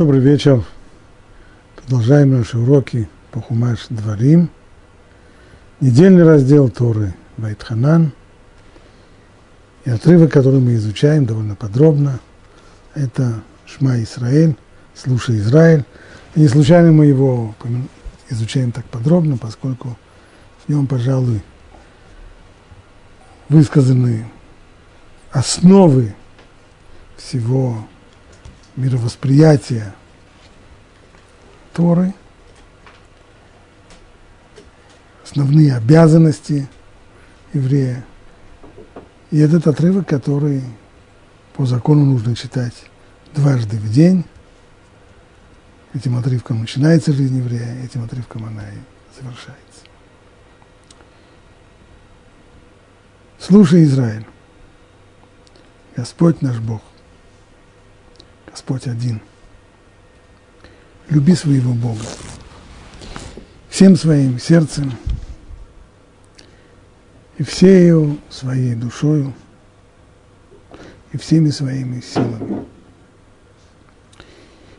Добрый вечер. Продолжаем наши уроки по Хумаш Дворим. Недельный раздел Торы Байтханан. И отрывок, который мы изучаем довольно подробно, это Шма Исраэль, Слушай Израиль. Не случайно мы его изучаем так подробно, поскольку в нем, пожалуй, высказаны основы всего мировосприятия Торы, основные обязанности еврея. И этот отрывок, который по закону нужно читать дважды в день. Этим отрывком начинается жизнь еврея, этим отрывком она и завершается. Слушай, Израиль, Господь наш Бог, Господь один. Люби своего Бога всем своим сердцем и всею своей душою и всеми своими силами.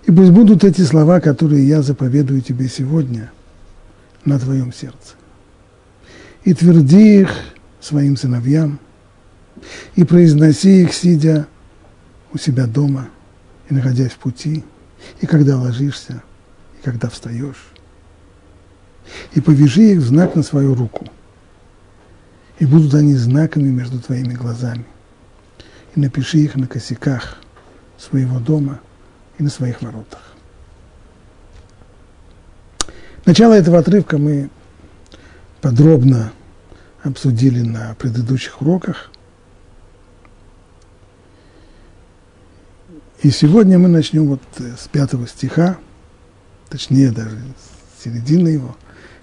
И пусть будут эти слова, которые я заповедую тебе сегодня, на твоем сердце. И тверди их своим сыновьям, и произноси их, сидя у себя дома – и находясь в пути, и когда ложишься, и когда встаешь. И повяжи их в знак на свою руку, и будут они знаками между твоими глазами. И напиши их на косяках своего дома и на своих воротах. Начало этого отрывка мы подробно обсудили на предыдущих уроках. И сегодня мы начнем вот э, с пятого стиха, точнее даже с середины его.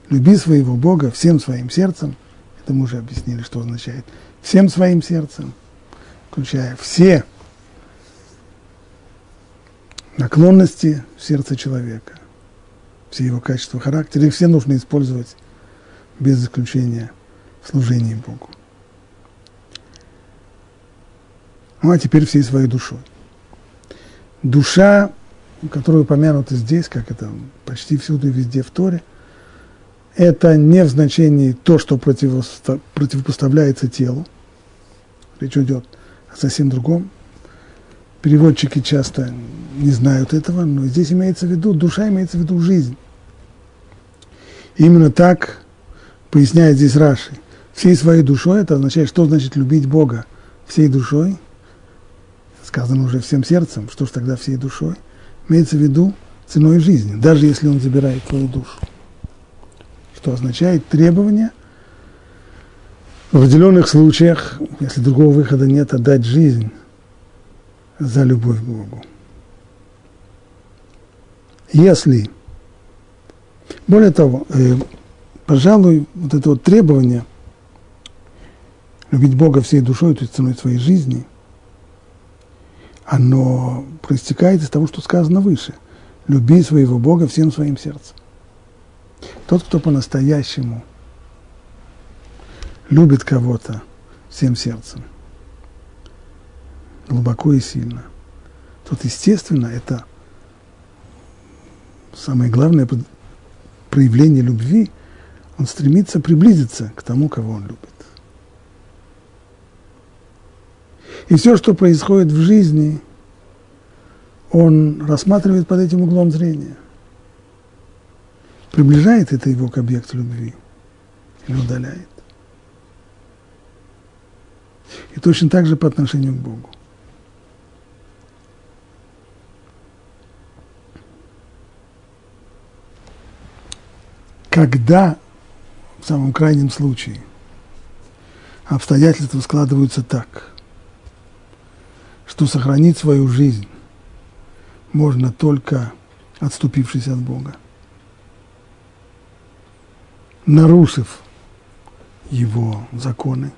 «Люби своего Бога всем своим сердцем». Это мы уже объяснили, что означает. Всем своим сердцем, включая все наклонности в сердце человека, все его качества характера, их все нужно использовать без исключения в служении Богу. Ну а теперь всей своей душой душа, которая упомянута здесь, как это почти всюду и везде в Торе, это не в значении то, что противопоставляется телу. Речь идет о совсем другом. Переводчики часто не знают этого, но здесь имеется в виду, душа имеется в виду жизнь. И именно так поясняет здесь Раши. Всей своей душой, это означает, что значит любить Бога всей душой – сказано уже всем сердцем, что ж тогда всей душой, имеется в виду ценой жизни, даже если он забирает твою душу. Что означает требование в определенных случаях, если другого выхода нет, отдать жизнь за любовь к Богу. Если, более того, э, пожалуй, вот это вот требование любить Бога всей душой, то есть ценой своей жизни – оно проистекает из того, что сказано выше. Люби своего Бога всем своим сердцем. Тот, кто по-настоящему любит кого-то всем сердцем, глубоко и сильно, тот, естественно, это самое главное проявление любви, он стремится приблизиться к тому, кого он любит. И все, что происходит в жизни, он рассматривает под этим углом зрения. Приближает это его к объекту любви или удаляет. И точно так же по отношению к Богу. Когда, в самом крайнем случае, обстоятельства складываются так – что сохранить свою жизнь можно только отступившись от Бога, нарушив его законы,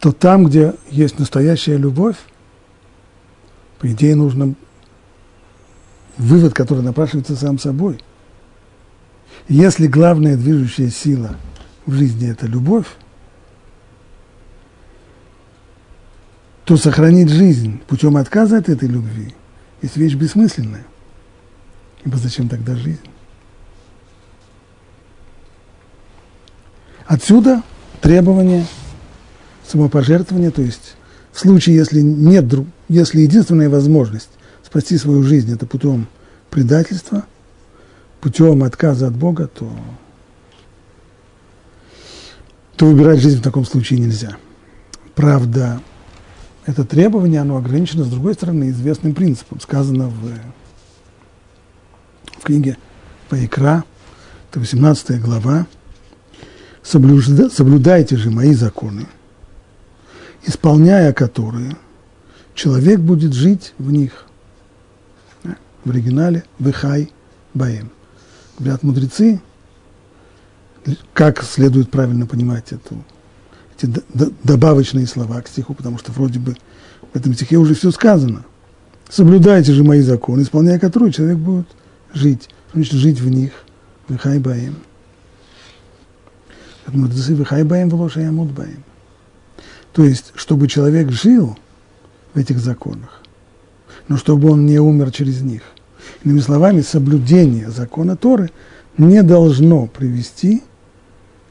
то там, где есть настоящая любовь, по идее, нужно вывод, который напрашивается сам собой. Если главная движущая сила в жизни – это любовь, то сохранить жизнь путем отказа от этой любви есть вещь бессмысленная. Ибо зачем тогда жизнь? Отсюда требование самопожертвования, то есть в случае, если нет, если единственная возможность спасти свою жизнь это путем предательства, путем отказа от Бога, то, то выбирать жизнь в таком случае нельзя. Правда, это требование, оно ограничено, с другой стороны, известным принципом. Сказано в, в книге Паикра, это 18 глава, «Соблюдайте же мои законы, исполняя которые, человек будет жить в них». В оригинале «Вехай баем». Говорят мудрецы, как следует правильно понимать эту эти добавочные слова к стиху, потому что вроде бы в этом стихе уже все сказано. Соблюдайте же мои законы, исполняя которые человек будет жить. Значит, жить в них. Вихай баем. Вихай баем, волошаямут баем. То есть, чтобы человек жил в этих законах, но чтобы он не умер через них. Иными словами, соблюдение закона Торы не должно привести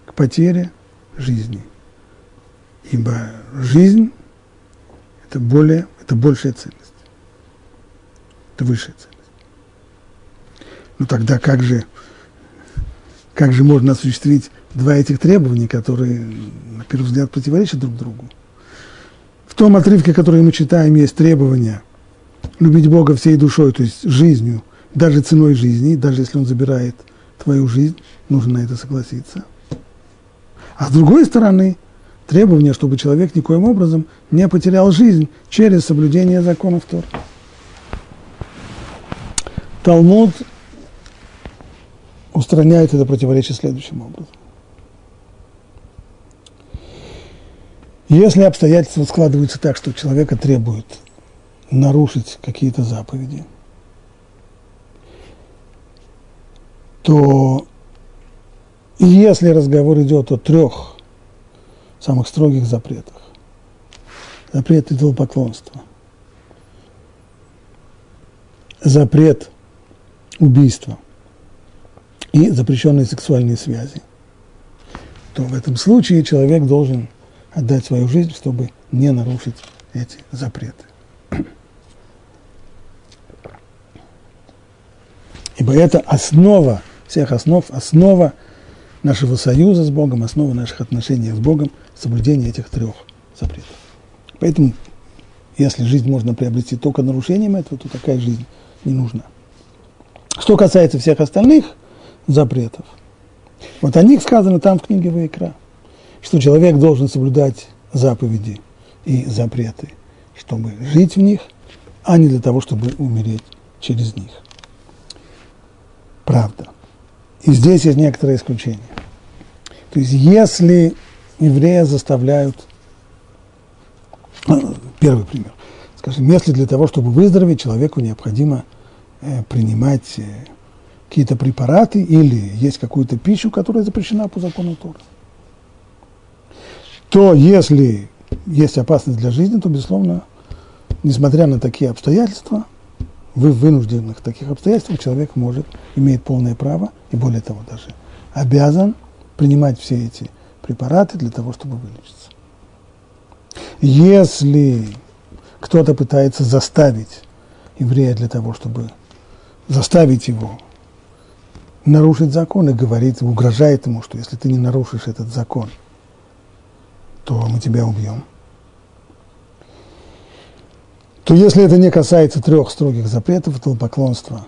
к потере жизни ибо жизнь – это более, это большая ценность, это высшая ценность. Ну тогда как же, как же можно осуществить два этих требования, которые, на первый взгляд, противоречат друг другу? В том отрывке, который мы читаем, есть требования любить Бога всей душой, то есть жизнью, даже ценой жизни, даже если Он забирает твою жизнь, нужно на это согласиться. А с другой стороны, требование, чтобы человек никоим образом не потерял жизнь через соблюдение законов Тор. Талмуд устраняет это противоречие следующим образом. Если обстоятельства складываются так, что человека требует нарушить какие-то заповеди, то если разговор идет о трех самых строгих запретах. Запрет идолопоклонства. Запрет убийства и запрещенные сексуальные связи. То в этом случае человек должен отдать свою жизнь, чтобы не нарушить эти запреты. Ибо это основа всех основ, основа нашего союза с Богом, основа наших отношений с Богом – соблюдение этих трех запретов. Поэтому, если жизнь можно приобрести только нарушением этого, то такая жизнь не нужна. Что касается всех остальных запретов, вот о них сказано там в книге Ваикра, что человек должен соблюдать заповеди и запреты, чтобы жить в них, а не для того, чтобы умереть через них. Правда. И здесь есть некоторые исключения. То есть, если еврея заставляют, первый пример, скажем, если для того, чтобы выздороветь, человеку необходимо э, принимать э, какие-то препараты или есть какую-то пищу, которая запрещена по закону Тора, то если есть опасность для жизни, то, безусловно, несмотря на такие обстоятельства, в вынужденных таких обстоятельствах человек может, имеет полное право, и более того даже, обязан принимать все эти препараты для того, чтобы вылечиться. Если кто-то пытается заставить еврея для того, чтобы заставить его нарушить закон и говорит, угрожает ему, что если ты не нарушишь этот закон, то мы тебя убьем. То если это не касается трех строгих запретов, поклонства,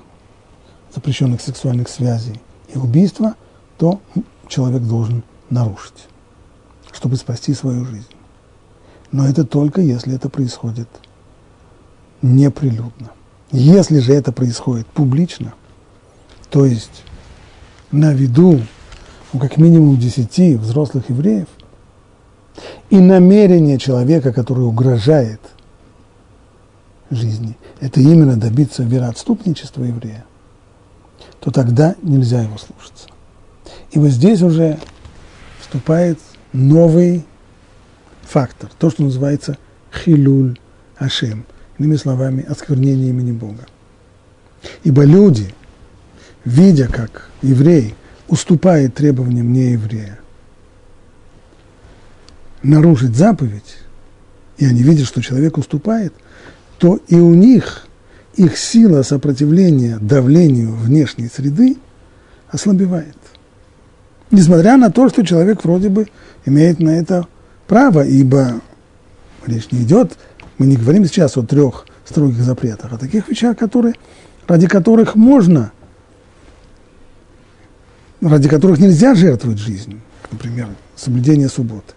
запрещенных сексуальных связей и убийства, то человек должен нарушить, чтобы спасти свою жизнь. Но это только если это происходит неприлюдно. Если же это происходит публично, то есть на виду у как минимум десяти взрослых евреев, и намерение человека, который угрожает жизни, это именно добиться вероотступничества еврея, то тогда нельзя его слушаться. И вот здесь уже вступает новый фактор, то, что называется хилюль Ашем, иными словами, осквернение имени Бога. Ибо люди, видя, как еврей уступает требованиям нееврея, нарушить заповедь, и они видят, что человек уступает, то и у них их сила сопротивления давлению внешней среды ослабевает. Несмотря на то, что человек вроде бы имеет на это право, ибо речь не идет, мы не говорим сейчас о трех строгих запретах, а таких вещах, которые, ради которых можно, ради которых нельзя жертвовать жизнью, например, соблюдение субботы.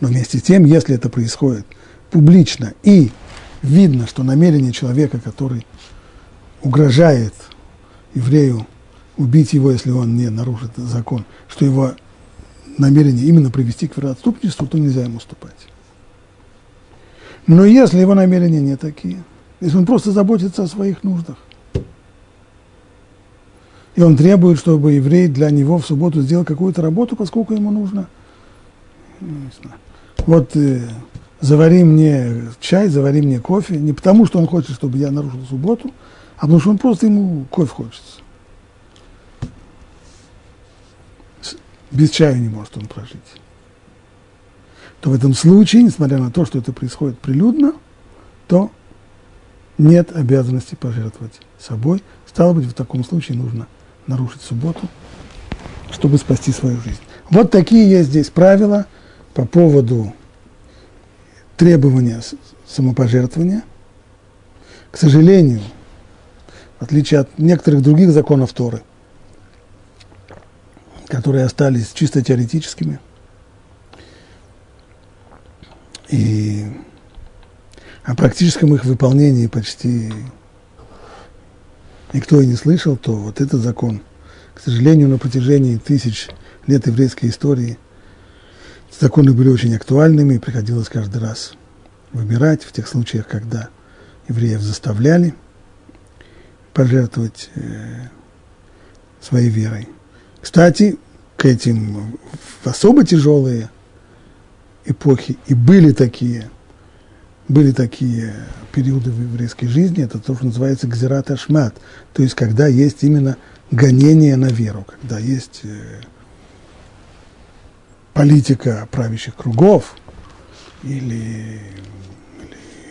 Но вместе с тем, если это происходит публично и видно, что намерение человека, который угрожает еврею убить его, если он не нарушит закон, что его намерение именно привести к вероотступничеству, то нельзя ему уступать. Но если его намерения не такие, если он просто заботится о своих нуждах, и он требует, чтобы еврей для него в субботу сделал какую-то работу, поскольку ему нужно, ну, вот э, завари мне чай, завари мне кофе, не потому, что он хочет, чтобы я нарушил субботу, а потому что он просто ему кофе хочется. Без чая не может он прожить то в этом случае, несмотря на то, что это происходит прилюдно, то нет обязанности пожертвовать собой. Стало быть, в таком случае нужно нарушить субботу, чтобы спасти свою жизнь. Вот такие есть здесь правила по поводу требования самопожертвования. К сожалению, в отличие от некоторых других законов Торы, которые остались чисто теоретическими – и о практическом их выполнении почти никто и не слышал, то вот этот закон, к сожалению, на протяжении тысяч лет еврейской истории законы были очень актуальными, и приходилось каждый раз выбирать в тех случаях, когда евреев заставляли пожертвовать э, своей верой. Кстати, к этим в особо тяжелые эпохи, и были такие, были такие периоды в еврейской жизни, это то, что называется гзират ашмат, то есть когда есть именно гонение на веру, когда есть э, политика правящих кругов или,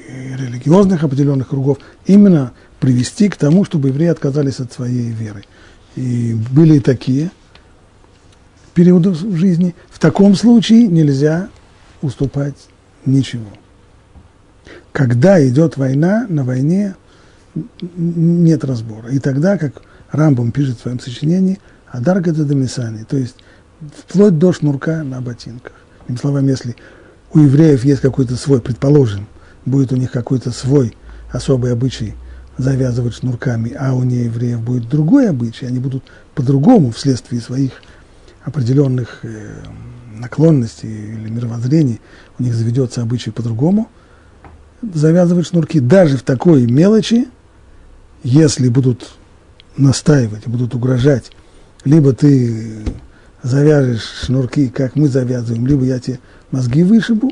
или религиозных определенных кругов, именно привести к тому, чтобы евреи отказались от своей веры. И были такие периоды в жизни. В таком случае нельзя уступать ничего. Когда идет война, на войне нет разбора. И тогда, как Рамбом пишет в своем сочинении, Адарга Дамисани, то есть вплоть до шнурка на ботинках. Иными словами, если у евреев есть какой-то свой, предположим, будет у них какой-то свой особый обычай завязывать шнурками, а у неевреев будет другой обычай, они будут по-другому вследствие своих определенных э, наклонности или мировоззрений, у них заведется обычай по-другому, завязывать шнурки. Даже в такой мелочи, если будут настаивать, будут угрожать, либо ты завяжешь шнурки, как мы завязываем, либо я тебе мозги вышибу,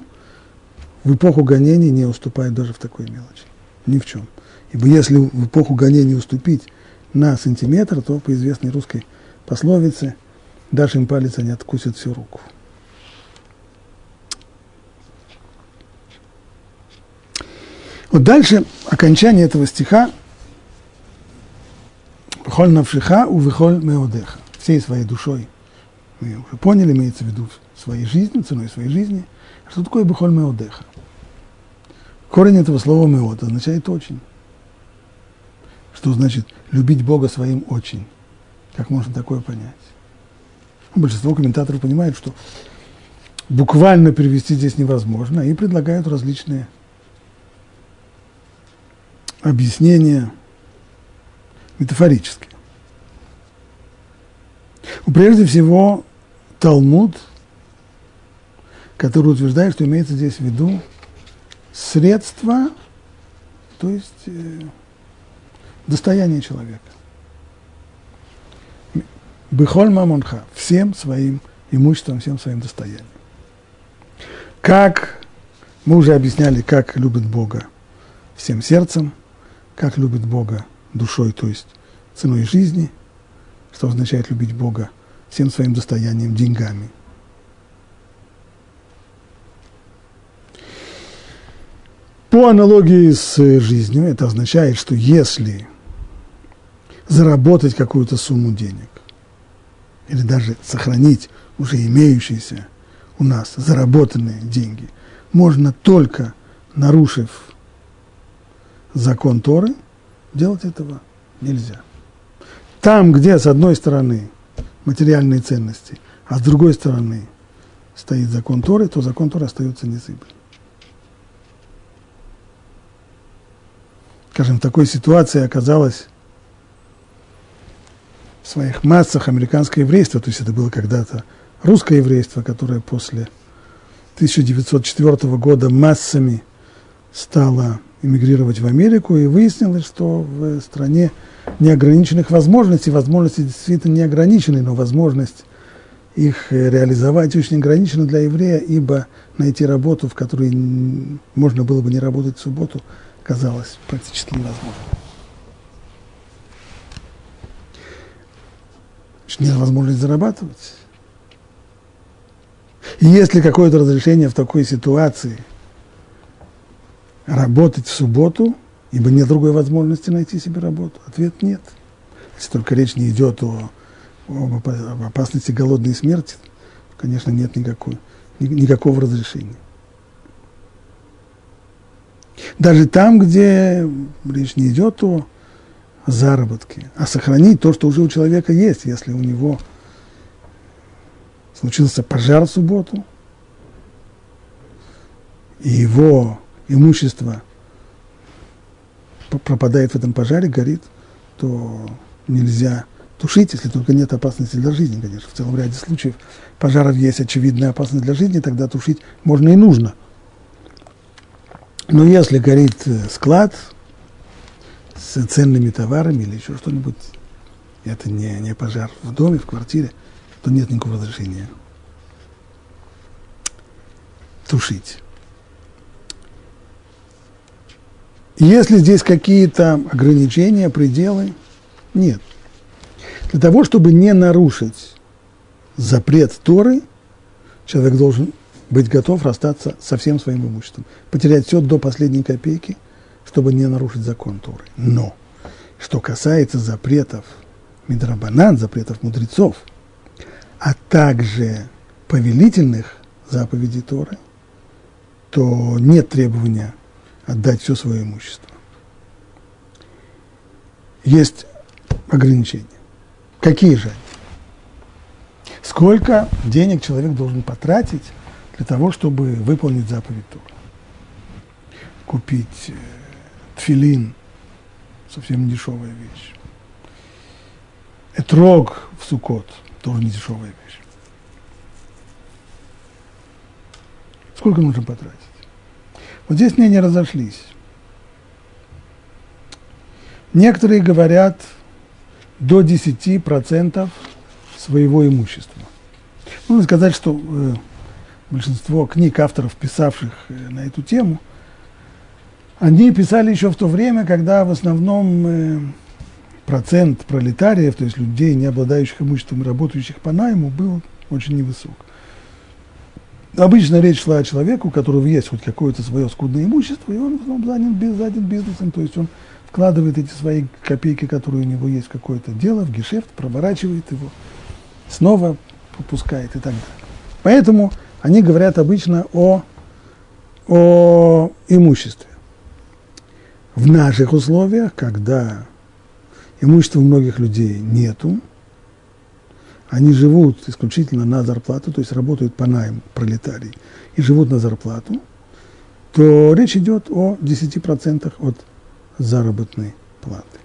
в эпоху гонений не уступает даже в такой мелочи. Ни в чем. Ибо если в эпоху гонений уступить на сантиметр, то по известной русской пословице дашь им палец, они откусят всю руку. Вот дальше окончание этого стиха «Вихоль навшиха у вихоль меодеха» всей своей душой. Мы уже поняли, имеется в виду своей жизнью, ценой своей жизни. Что такое бихоль меодеха? Корень этого слова меод означает очень. Что значит любить Бога своим очень? Как можно такое понять? Большинство комментаторов понимают, что буквально перевести здесь невозможно, и предлагают различные объяснения метафорические. Прежде всего, Талмуд, который утверждает, что имеется здесь в виду средства, то есть э, достояние человека. Бехоль мамонха, всем своим имуществом, всем своим достоянием. Как мы уже объясняли, как любит Бога всем сердцем – как любит Бога душой, то есть ценой жизни, что означает любить Бога всем своим достоянием, деньгами. По аналогии с жизнью, это означает, что если заработать какую-то сумму денег, или даже сохранить уже имеющиеся у нас заработанные деньги, можно только нарушив закон Торы, делать этого нельзя. Там, где с одной стороны материальные ценности, а с другой стороны стоит закон Торы, то закон Торы остается незыблем. Скажем, в такой ситуации оказалось в своих массах американское еврейство, то есть это было когда-то русское еврейство, которое после 1904 года массами стало эмигрировать в Америку, и выяснилось, что в стране неограниченных возможностей, возможности действительно не ограничены, но возможность их реализовать очень ограничена для еврея, ибо найти работу, в которой можно было бы не работать в субботу, казалось практически невозможно. Нет возможности зарабатывать. И если какое-то разрешение в такой ситуации работать в субботу, ибо нет другой возможности найти себе работу, ответ нет. Если только речь не идет о, об опасности голодной смерти, конечно, нет никакой, никакого разрешения. Даже там, где речь не идет о заработке, а сохранить то, что уже у человека есть, если у него случился пожар в субботу, и его имущество пропадает в этом пожаре, горит, то нельзя тушить, если только нет опасности для жизни, конечно. В целом ряде случаев пожаров есть очевидная опасность для жизни, тогда тушить можно и нужно. Но если горит э, склад с ценными товарами или еще что-нибудь, это не, не пожар в доме, в квартире, то нет никакого разрешения тушить. Если здесь какие-то ограничения, пределы, нет. Для того, чтобы не нарушить запрет Торы, человек должен быть готов расстаться со всем своим имуществом, потерять все до последней копейки, чтобы не нарушить закон Торы. Но, что касается запретов Мидрабанан, запретов мудрецов, а также повелительных заповедей Торы, то нет требования отдать все свое имущество. Есть ограничения. Какие же они? Сколько денег человек должен потратить для того, чтобы выполнить заповедь Тура? Купить э, тфилин, совсем дешевая вещь. Этрог в Сукот, тоже не дешевая вещь. Сколько нужно потратить? Вот здесь мнения разошлись. Некоторые говорят до 10% своего имущества. Нужно сказать, что э, большинство книг авторов, писавших э, на эту тему, они писали еще в то время, когда в основном э, процент пролетариев, то есть людей, не обладающих имуществом и работающих по найму, был очень невысок. Обычно речь шла о человеку, у которого есть хоть какое-то свое скудное имущество, и он в основном занят, занят бизнесом, то есть он вкладывает эти свои копейки, которые у него есть в какое-то дело, в гешефт, проворачивает его, снова попускает и так далее. Поэтому они говорят обычно о, о имуществе. В наших условиях, когда имущества у многих людей нету, они живут исключительно на зарплату, то есть работают по найму пролетарии, и живут на зарплату, то речь идет о 10% от заработной платы.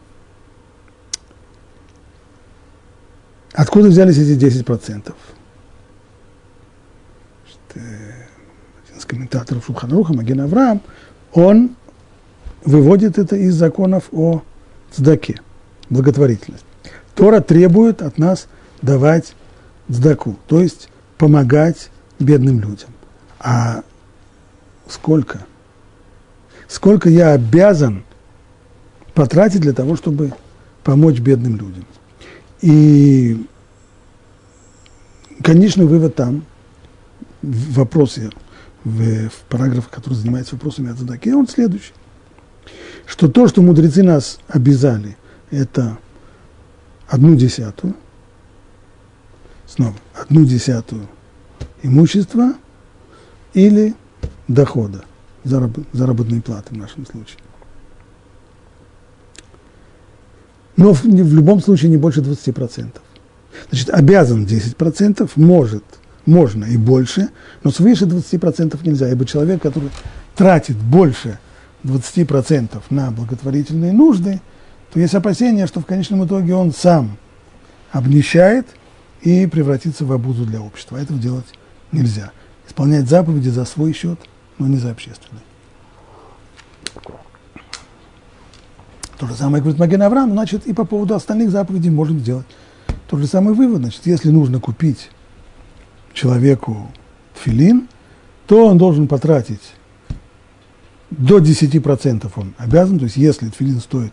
Откуда взялись эти 10%? Один из комментаторов Шуханруха, Маген Авраам, он выводит это из законов о цдаке, благотворительность. Тора требует от нас давать цдаку, то есть помогать бедным людям. А сколько? Сколько я обязан потратить для того, чтобы помочь бедным людям. И конечный вывод там, в вопросе, в, в параграфе, который занимается вопросами от Задаки, он следующий. Что то, что мудрецы нас обязали, это одну десятую, снова, одну десятую имущества или дохода, зараб, заработной платы в нашем случае. Но в, в любом случае не больше 20%. Значит, обязан 10%, может, можно и больше, но свыше 20% нельзя, ибо человек, который тратит больше 20% на благотворительные нужды, то есть опасение, что в конечном итоге он сам обнищает и превратится в обузу для общества. Этого делать нельзя. Исполнять заповеди за свой счет, но не за общественный. То же самое говорит Маген Авраам, значит, и по поводу остальных заповедей можно сделать тот же самый вывод. Значит, если нужно купить человеку филин, то он должен потратить до 10% он обязан, то есть если филин стоит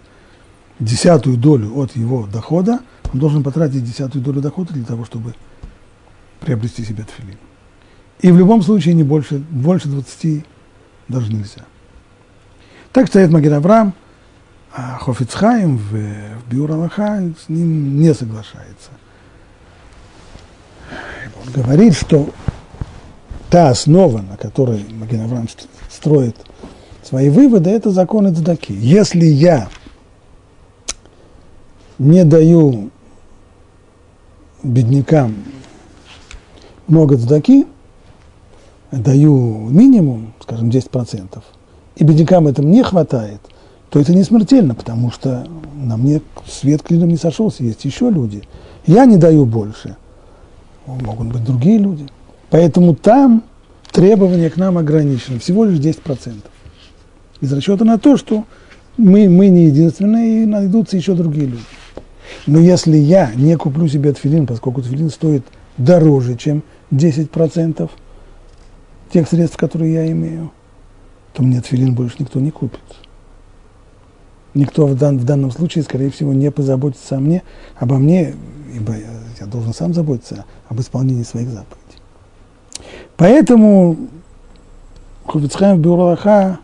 десятую долю от его дохода, он должен потратить десятую долю дохода для того, чтобы приобрести себе тфилин. И в любом случае не больше, больше 20 даже нельзя. Так стоит Маген Авраам, а Хофицхайм в, в Биур с ним не соглашается. Он говорит, что та основа, на которой Маген Авраам строит свои выводы, это законы Цдаки. Если я не даю беднякам много цдаки, даю минимум, скажем, 10%, и беднякам этого не хватает, то это не смертельно, потому что на мне свет клином не сошелся, есть еще люди. Я не даю больше, могут быть другие люди. Поэтому там требования к нам ограничены, всего лишь 10%. Из расчета на то, что мы, мы не единственные, и найдутся еще другие люди. Но если я не куплю себе тфилин, поскольку тфилин стоит дороже, чем 10% тех средств, которые я имею, то мне тфилин больше никто не купит никто в, дан, в данном случае, скорее всего, не позаботится о мне, обо мне, ибо я, я должен сам заботиться об исполнении своих заповедей. Поэтому Хубицхайм Бюралаха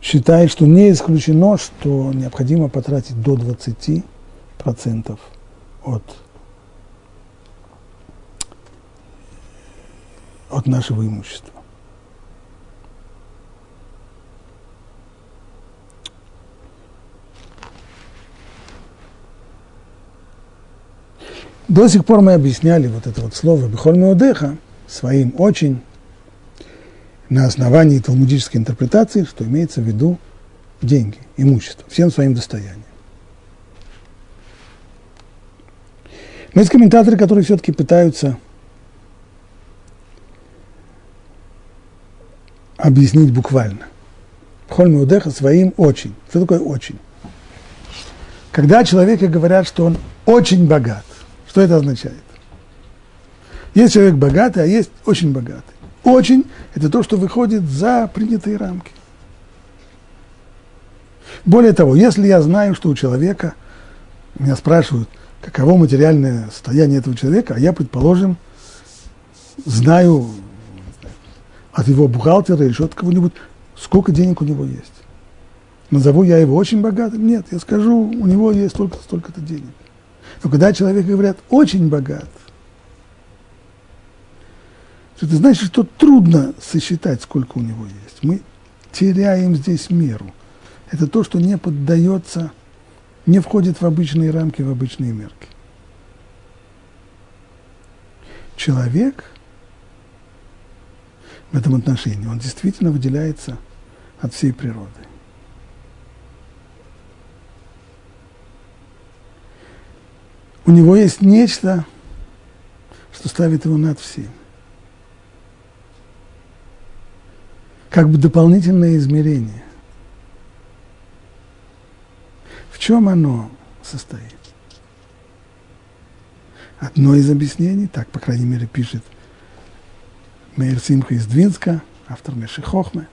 считает, что не исключено, что необходимо потратить до 20% от, от нашего имущества. До сих пор мы объясняли вот это вот слово «бихоль меодеха» своим очень на основании талмудической интерпретации, что имеется в виду деньги, имущество, всем своим достоянием. Но есть комментаторы, которые все-таки пытаются объяснить буквально. Холь Меудеха своим очень. Что такое очень? Когда человеку говорят, что он очень богат, что это означает? Есть человек богатый, а есть очень богатый. Очень – это то, что выходит за принятые рамки. Более того, если я знаю, что у человека, меня спрашивают, каково материальное состояние этого человека, а я, предположим, знаю от его бухгалтера или что-то кого-нибудь, сколько денег у него есть. Назову я его очень богатым? Нет, я скажу, у него есть столько-то, столько-то денег. Но когда человек говорят очень богат, это значит, что трудно сосчитать, сколько у него есть. Мы теряем здесь меру. Это то, что не поддается, не входит в обычные рамки, в обычные мерки. Человек в этом отношении, он действительно выделяется от всей природы. у него есть нечто, что ставит его над всем. Как бы дополнительное измерение. В чем оно состоит? Одно из объяснений, так, по крайней мере, пишет Мейер Симха из Двинска, автор Меши Хохмы.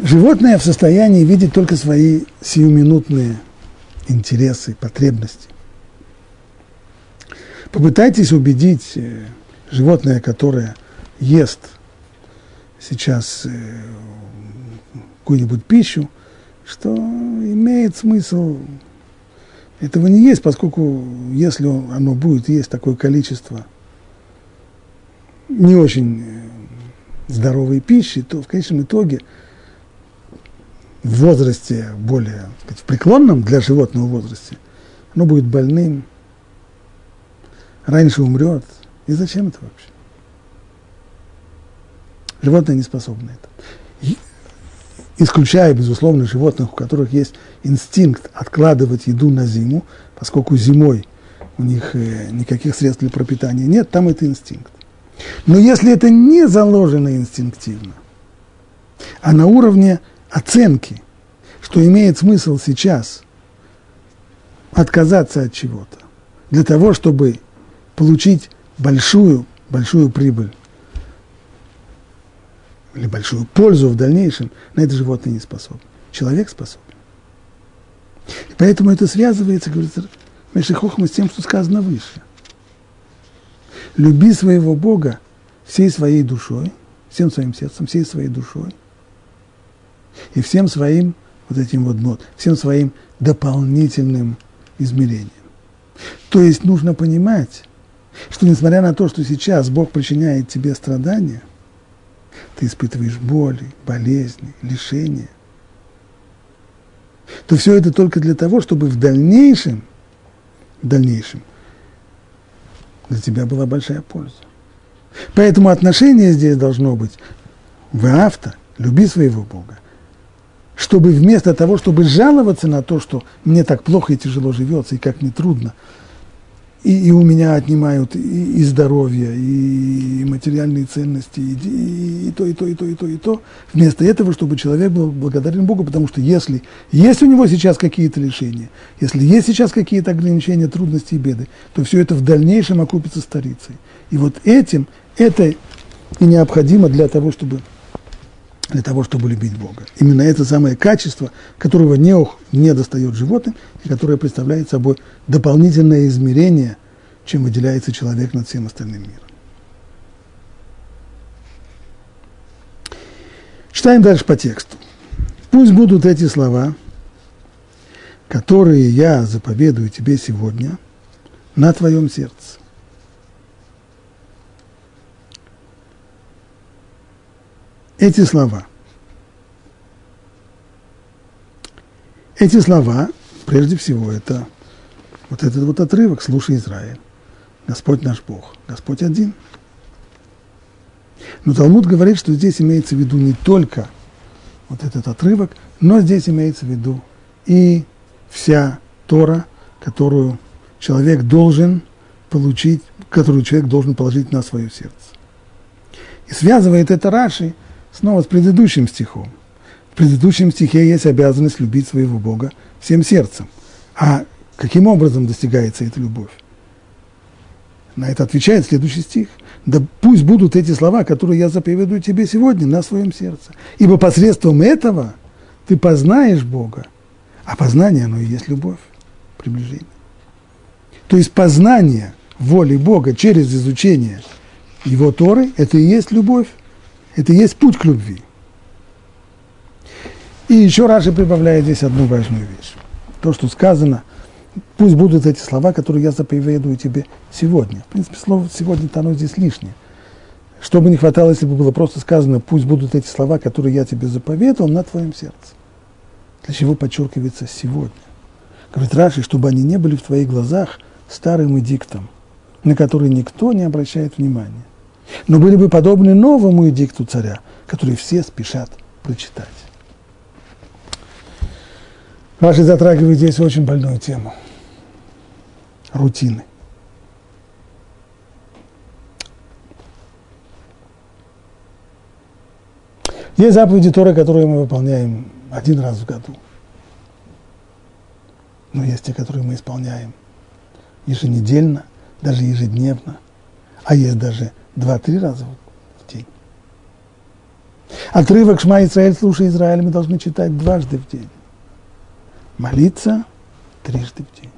Животное в состоянии видеть только свои сиюминутные интересы, потребности. Попытайтесь убедить э, животное, которое ест сейчас э, какую-нибудь пищу, что имеет смысл этого не есть, поскольку если оно будет есть такое количество не очень э, здоровой пищи, то в конечном итоге в возрасте более сказать, в преклонном для животного возрасте, оно будет больным, раньше умрет. И зачем это вообще? Животное не способно это. исключая, безусловно, животных, у которых есть инстинкт откладывать еду на зиму, поскольку зимой у них э, никаких средств для пропитания нет, там это инстинкт. Но если это не заложено инстинктивно, а на уровне оценки, что имеет смысл сейчас отказаться от чего-то, для того, чтобы получить большую, большую прибыль или большую пользу в дальнейшем, на это животное не способно. Человек способен. И поэтому это связывается, говорится, Мешихохма с тем, что сказано выше. Люби своего Бога всей своей душой, всем своим сердцем, всей своей душой и всем своим вот этим вот мод, всем своим дополнительным измерением. То есть нужно понимать, что несмотря на то, что сейчас Бог причиняет тебе страдания, ты испытываешь боли, болезни, лишения, то все это только для того, чтобы в дальнейшем, в дальнейшем для тебя была большая польза. Поэтому отношение здесь должно быть в авто, люби своего Бога, чтобы вместо того, чтобы жаловаться на то, что мне так плохо и тяжело живется, и как мне трудно, и, и у меня отнимают и, и здоровье, и, материальные ценности, и, и, и то, и то, и то, и то, и то. Вместо этого, чтобы человек был благодарен Богу, потому что если есть у него сейчас какие-то лишения, если есть сейчас какие-то ограничения, трудности и беды, то все это в дальнейшем окупится старицей. И вот этим, это и необходимо для того, чтобы для того, чтобы любить Бога. Именно это самое качество, которого не, не достает животным, и которое представляет собой дополнительное измерение, чем выделяется человек над всем остальным миром. Читаем дальше по тексту. Пусть будут эти слова, которые я заповедую тебе сегодня, на твоем сердце. Эти слова. Эти слова, прежде всего, это вот этот вот отрывок «Слушай, Израиль, Господь наш Бог, Господь один». Но Талмуд говорит, что здесь имеется в виду не только вот этот отрывок, но здесь имеется в виду и вся Тора, которую человек должен получить, которую человек должен положить на свое сердце. И связывает это Раши снова с предыдущим стихом. В предыдущем стихе есть обязанность любить своего Бога всем сердцем. А каким образом достигается эта любовь? На это отвечает следующий стих. «Да пусть будут эти слова, которые я заповедую тебе сегодня на своем сердце. Ибо посредством этого ты познаешь Бога, а познание, оно и есть любовь, приближение. То есть познание воли Бога через изучение Его Торы – это и есть любовь. Это и есть путь к любви. И еще Раши прибавляет здесь одну важную вещь. То, что сказано, пусть будут эти слова, которые я заповедую тебе сегодня. В принципе, слово сегодня-то оно здесь лишнее. Что бы ни хватало, если бы было просто сказано, пусть будут эти слова, которые я тебе заповедовал, на твоем сердце. Для чего подчеркивается сегодня? Говорит Раши, чтобы они не были в твоих глазах старым эдиктом, на который никто не обращает внимания но были бы подобны новому эдикту царя, который все спешат прочитать. Раши затрагивает здесь очень больную тему – рутины. Есть заповеди Торы, которые мы выполняем один раз в году. Но есть те, которые мы исполняем еженедельно, даже ежедневно, а есть даже два-три раза в день. Отрывок Шма Израиль, слушай Израиль, мы должны читать дважды в день. Молиться трижды в день.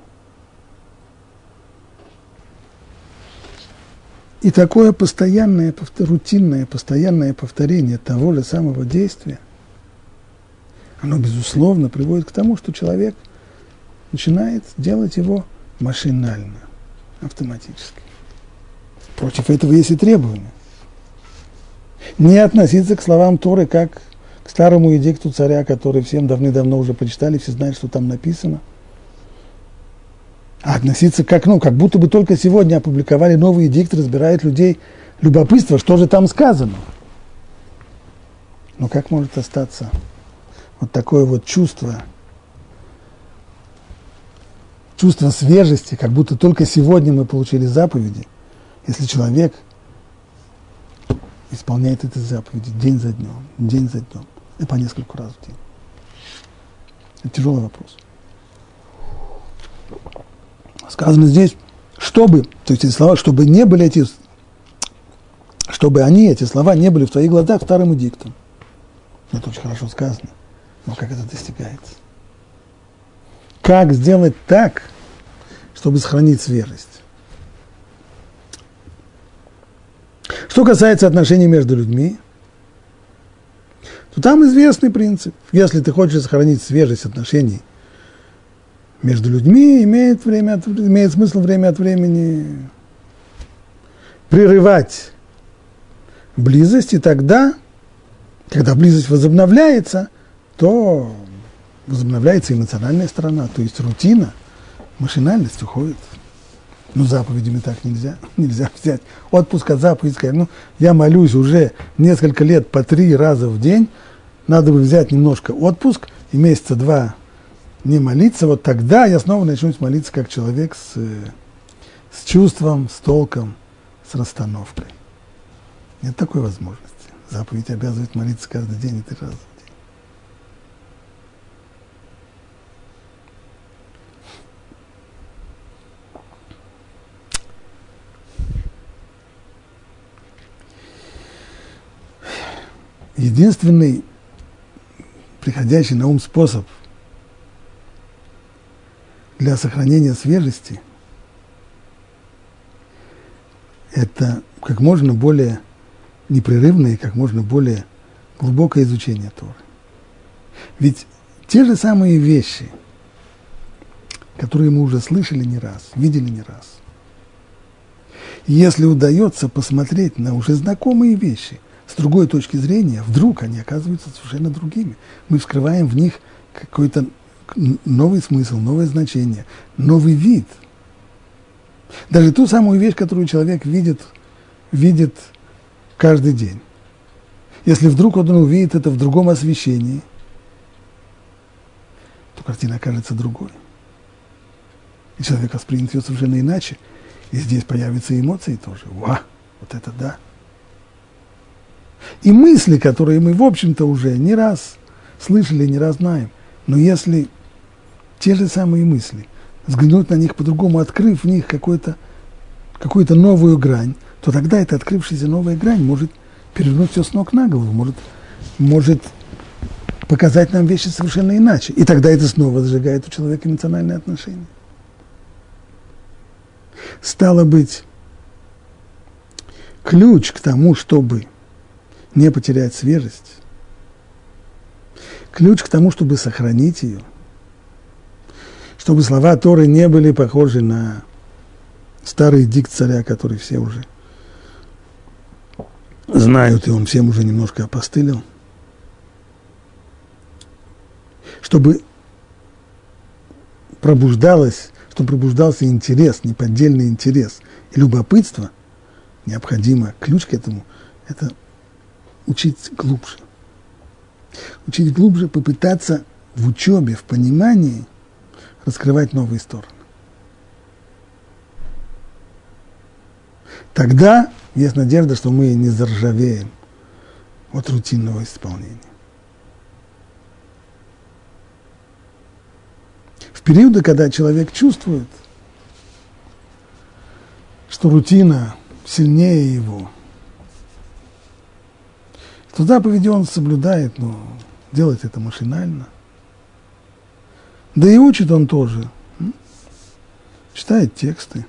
И такое постоянное, рутинное, постоянное повторение того же самого действия, оно, безусловно, приводит к тому, что человек начинает делать его машинально, автоматически. Против этого есть и требования. Не относиться к словам Торы как к старому эдикту царя, который всем давным-давно уже почитали, все знают, что там написано. А относиться как, ну, как будто бы только сегодня опубликовали новый эдикт, разбирает людей любопытство, что же там сказано. Но как может остаться вот такое вот чувство, чувство свежести, как будто только сегодня мы получили заповеди, если человек исполняет эти заповеди день за днем, день за днем, и по несколько раз в день. Это тяжелый вопрос. Сказано здесь, чтобы, то есть эти слова, чтобы не были эти, чтобы они, эти слова, не были в твоих глазах старым эдиктом. Это очень хорошо сказано. Но как это достигается? Как сделать так, чтобы сохранить свежесть? Что касается отношений между людьми, то там известный принцип. Если ты хочешь сохранить свежесть отношений между людьми, имеет, время от, имеет смысл время от времени прерывать близость, и тогда, когда близость возобновляется, то возобновляется эмоциональная сторона, то есть рутина, машинальность уходит. Ну, заповедями так нельзя. Нельзя взять отпуск от заповеди сказать, ну, я молюсь уже несколько лет по три раза в день, надо бы взять немножко отпуск и месяца два не молиться, вот тогда я снова начну молиться как человек с, с чувством, с толком, с расстановкой. Нет такой возможности. Заповедь обязывает молиться каждый день и три раза. Единственный приходящий на ум способ для сохранения свежести – это как можно более непрерывное как можно более глубокое изучение Торы. Ведь те же самые вещи, которые мы уже слышали не раз, видели не раз, если удается посмотреть на уже знакомые вещи, с другой точки зрения, вдруг они оказываются совершенно другими. Мы вскрываем в них какой-то новый смысл, новое значение, новый вид. Даже ту самую вещь, которую человек видит, видит каждый день. Если вдруг он увидит это в другом освещении, то картина окажется другой. И человек воспримет ее совершенно иначе. И здесь появятся эмоции тоже. Ва, вот это да и мысли, которые мы, в общем-то, уже не раз слышали, не раз знаем. Но если те же самые мысли, взглянуть на них по-другому, открыв в них какую-то какую новую грань, то тогда эта открывшаяся новая грань может перевернуть все с ног на голову, может, может показать нам вещи совершенно иначе. И тогда это снова зажигает у человека эмоциональные отношения. Стало быть, ключ к тому, чтобы не потерять свежесть. Ключ к тому, чтобы сохранить ее, чтобы слова Торы не были похожи на старый дикт царя, который все уже знают, и он всем уже немножко опостылил. Чтобы пробуждалось, чтобы пробуждался интерес, неподдельный интерес и любопытство, необходимо ключ к этому – это учить глубже. Учить глубже, попытаться в учебе, в понимании раскрывать новые стороны. Тогда есть надежда, что мы не заржавеем от рутинного исполнения. В периоды, когда человек чувствует, что рутина сильнее его – что заповеди он соблюдает, но делает это машинально. Да и учит он тоже. Читает тексты,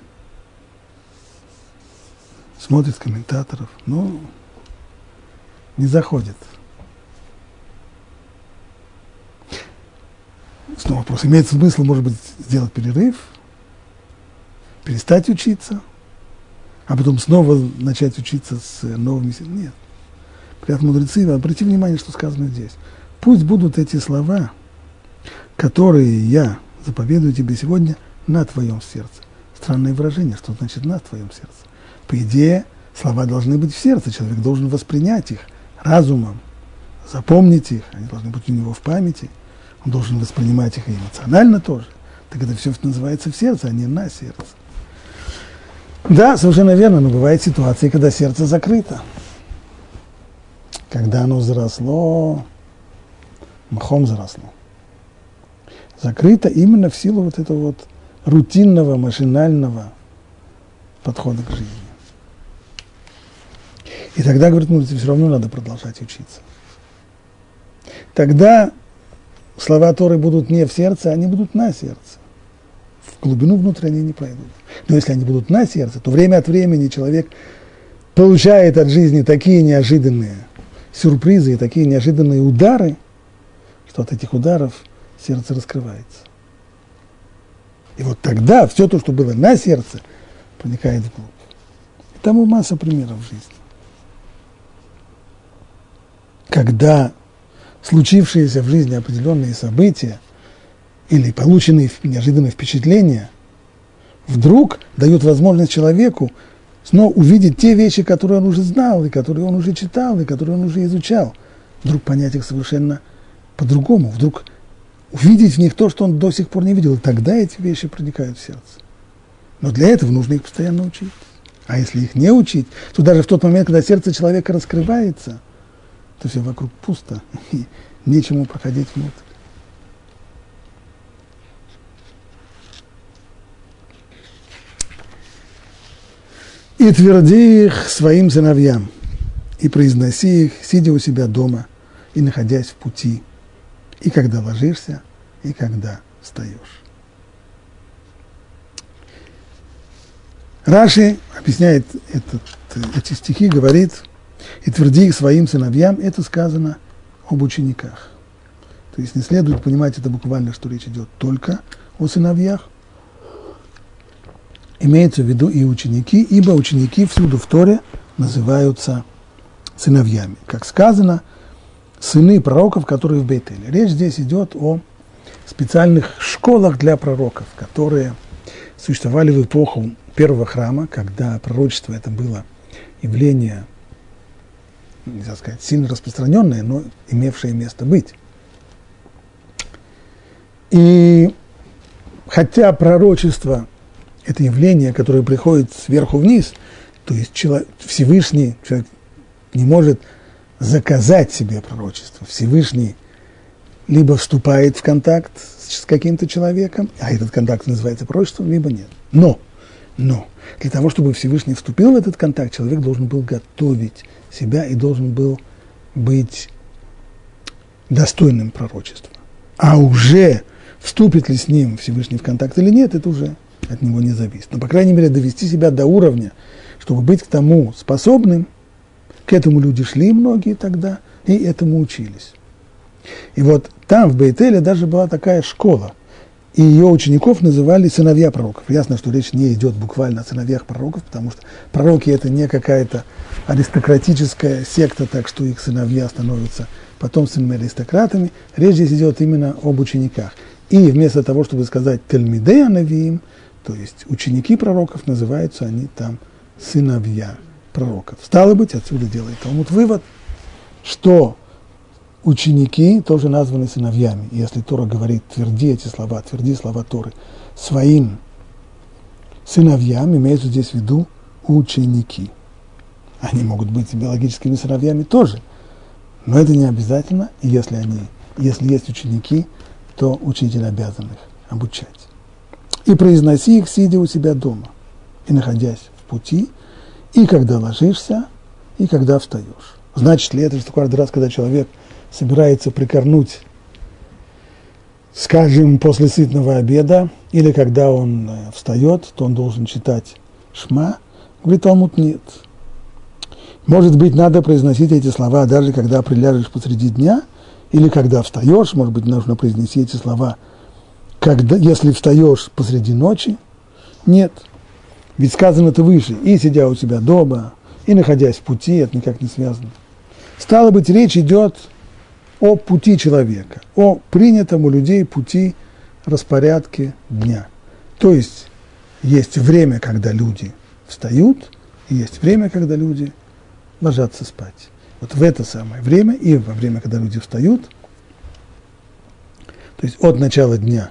смотрит комментаторов, но не заходит. Снова вопрос. Имеет смысл, может быть, сделать перерыв, перестать учиться, а потом снова начать учиться с новыми? Нет. Говорят мудрецы, обрати внимание, что сказано здесь. Пусть будут эти слова, которые я заповедую тебе сегодня на твоем сердце. Странное выражение, что значит на твоем сердце. По идее, слова должны быть в сердце, человек должен воспринять их разумом, запомнить их, они должны быть у него в памяти, он должен воспринимать их эмоционально тоже. Так это все называется в сердце, а не на сердце. Да, совершенно верно, но бывают ситуации, когда сердце закрыто. Когда оно заросло, махом заросло. Закрыто именно в силу вот этого вот рутинного, машинального подхода к жизни. И тогда, говорит, ну, все равно надо продолжать учиться. Тогда слова Торы будут не в сердце, они будут на сердце. В глубину внутрь они не пройдут. Но если они будут на сердце, то время от времени человек получает от жизни такие неожиданные сюрпризы и такие неожиданные удары, что от этих ударов сердце раскрывается. И вот тогда все то, что было на сердце, проникает вглубь. И тому масса примеров в жизни. Когда случившиеся в жизни определенные события или полученные неожиданные впечатления вдруг дают возможность человеку снова увидеть те вещи, которые он уже знал, и которые он уже читал, и которые он уже изучал. Вдруг понять их совершенно по-другому, вдруг увидеть в них то, что он до сих пор не видел, и тогда эти вещи проникают в сердце. Но для этого нужно их постоянно учить. А если их не учить, то даже в тот момент, когда сердце человека раскрывается, то все вокруг пусто, и нечему проходить внутрь. И тверди их своим сыновьям, и произноси их, сидя у себя дома и находясь в пути, и когда ложишься, и когда встаешь. Раши объясняет этот, эти стихи, говорит, и тверди их своим сыновьям, это сказано об учениках. То есть не следует понимать это буквально, что речь идет только о сыновьях, имеется в виду и ученики, ибо ученики всюду в Торе называются сыновьями. Как сказано, сыны пророков, которые в Бейтеле. Речь здесь идет о специальных школах для пророков, которые существовали в эпоху первого храма, когда пророчество это было явление, нельзя сказать, сильно распространенное, но имевшее место быть. И хотя пророчество это явление, которое приходит сверху вниз, то есть человек, Всевышний человек не может заказать себе пророчество. Всевышний либо вступает в контакт с каким-то человеком, а этот контакт называется пророчеством, либо нет. Но, но, для того, чтобы Всевышний вступил в этот контакт, человек должен был готовить себя и должен был быть достойным пророчества. А уже вступит ли с ним Всевышний в контакт или нет, это уже от него не зависит. Но, по крайней мере, довести себя до уровня, чтобы быть к тому способным, к этому люди шли многие тогда, и этому учились. И вот там, в Бейтеле, даже была такая школа, и ее учеников называли сыновья пророков. Ясно, что речь не идет буквально о сыновьях пророков, потому что пророки – это не какая-то аристократическая секта, так что их сыновья становятся потомственными аристократами. Речь здесь идет именно об учениках. И вместо того, чтобы сказать «тельмидей анавиим», то есть ученики пророков называются они там сыновья пророков. Стало быть, отсюда делает Талмуд вывод, что ученики тоже названы сыновьями. Если Тора говорит, тверди эти слова, тверди слова Торы своим сыновьям, имеется здесь в виду ученики. Они могут быть биологическими сыновьями тоже, но это не обязательно, если они, если есть ученики, то учитель обязан их обучать и произноси их, сидя у себя дома, и находясь в пути, и когда ложишься, и когда встаешь. Значит ли это, что каждый раз, когда человек собирается прикорнуть, скажем, после сытного обеда, или когда он э, встает, то он должен читать шма? Говорит Талмуд, нет. Может быть, надо произносить эти слова, даже когда приляжешь посреди дня, или когда встаешь, может быть, нужно произнести эти слова, когда, если встаешь посреди ночи. Нет. Ведь сказано это выше, и сидя у себя дома, и находясь в пути, это никак не связано. Стало быть, речь идет о пути человека, о принятом у людей пути распорядке дня. То есть есть время, когда люди встают, и есть время, когда люди ложатся спать. Вот в это самое время и во время, когда люди встают, то есть от начала дня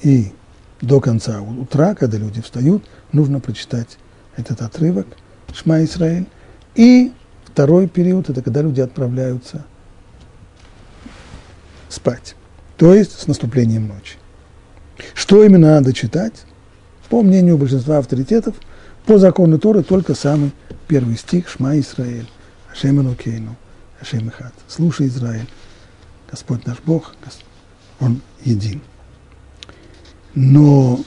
и до конца утра, когда люди встают, нужно прочитать этот отрывок Шма Исраиль. И второй период – это когда люди отправляются спать, то есть с наступлением ночи. Что именно надо читать? По мнению большинства авторитетов, по закону Торы только самый первый стих Шма Исраэль, Ашем Элокейну, Ашем Ихат. Слушай, Израиль, Господь наш Бог, Он един. Но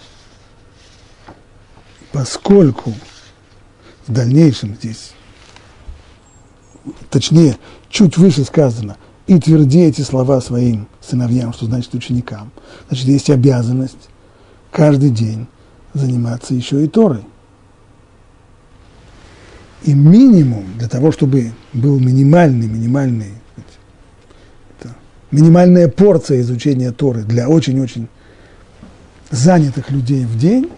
поскольку в дальнейшем здесь, точнее, чуть выше сказано, и тверди эти слова своим сыновьям, что значит ученикам, значит, есть обязанность каждый день заниматься еще и Торой. И минимум для того, чтобы был минимальный, минимальный, это, минимальная порция изучения Торы для очень-очень занятых людей в день,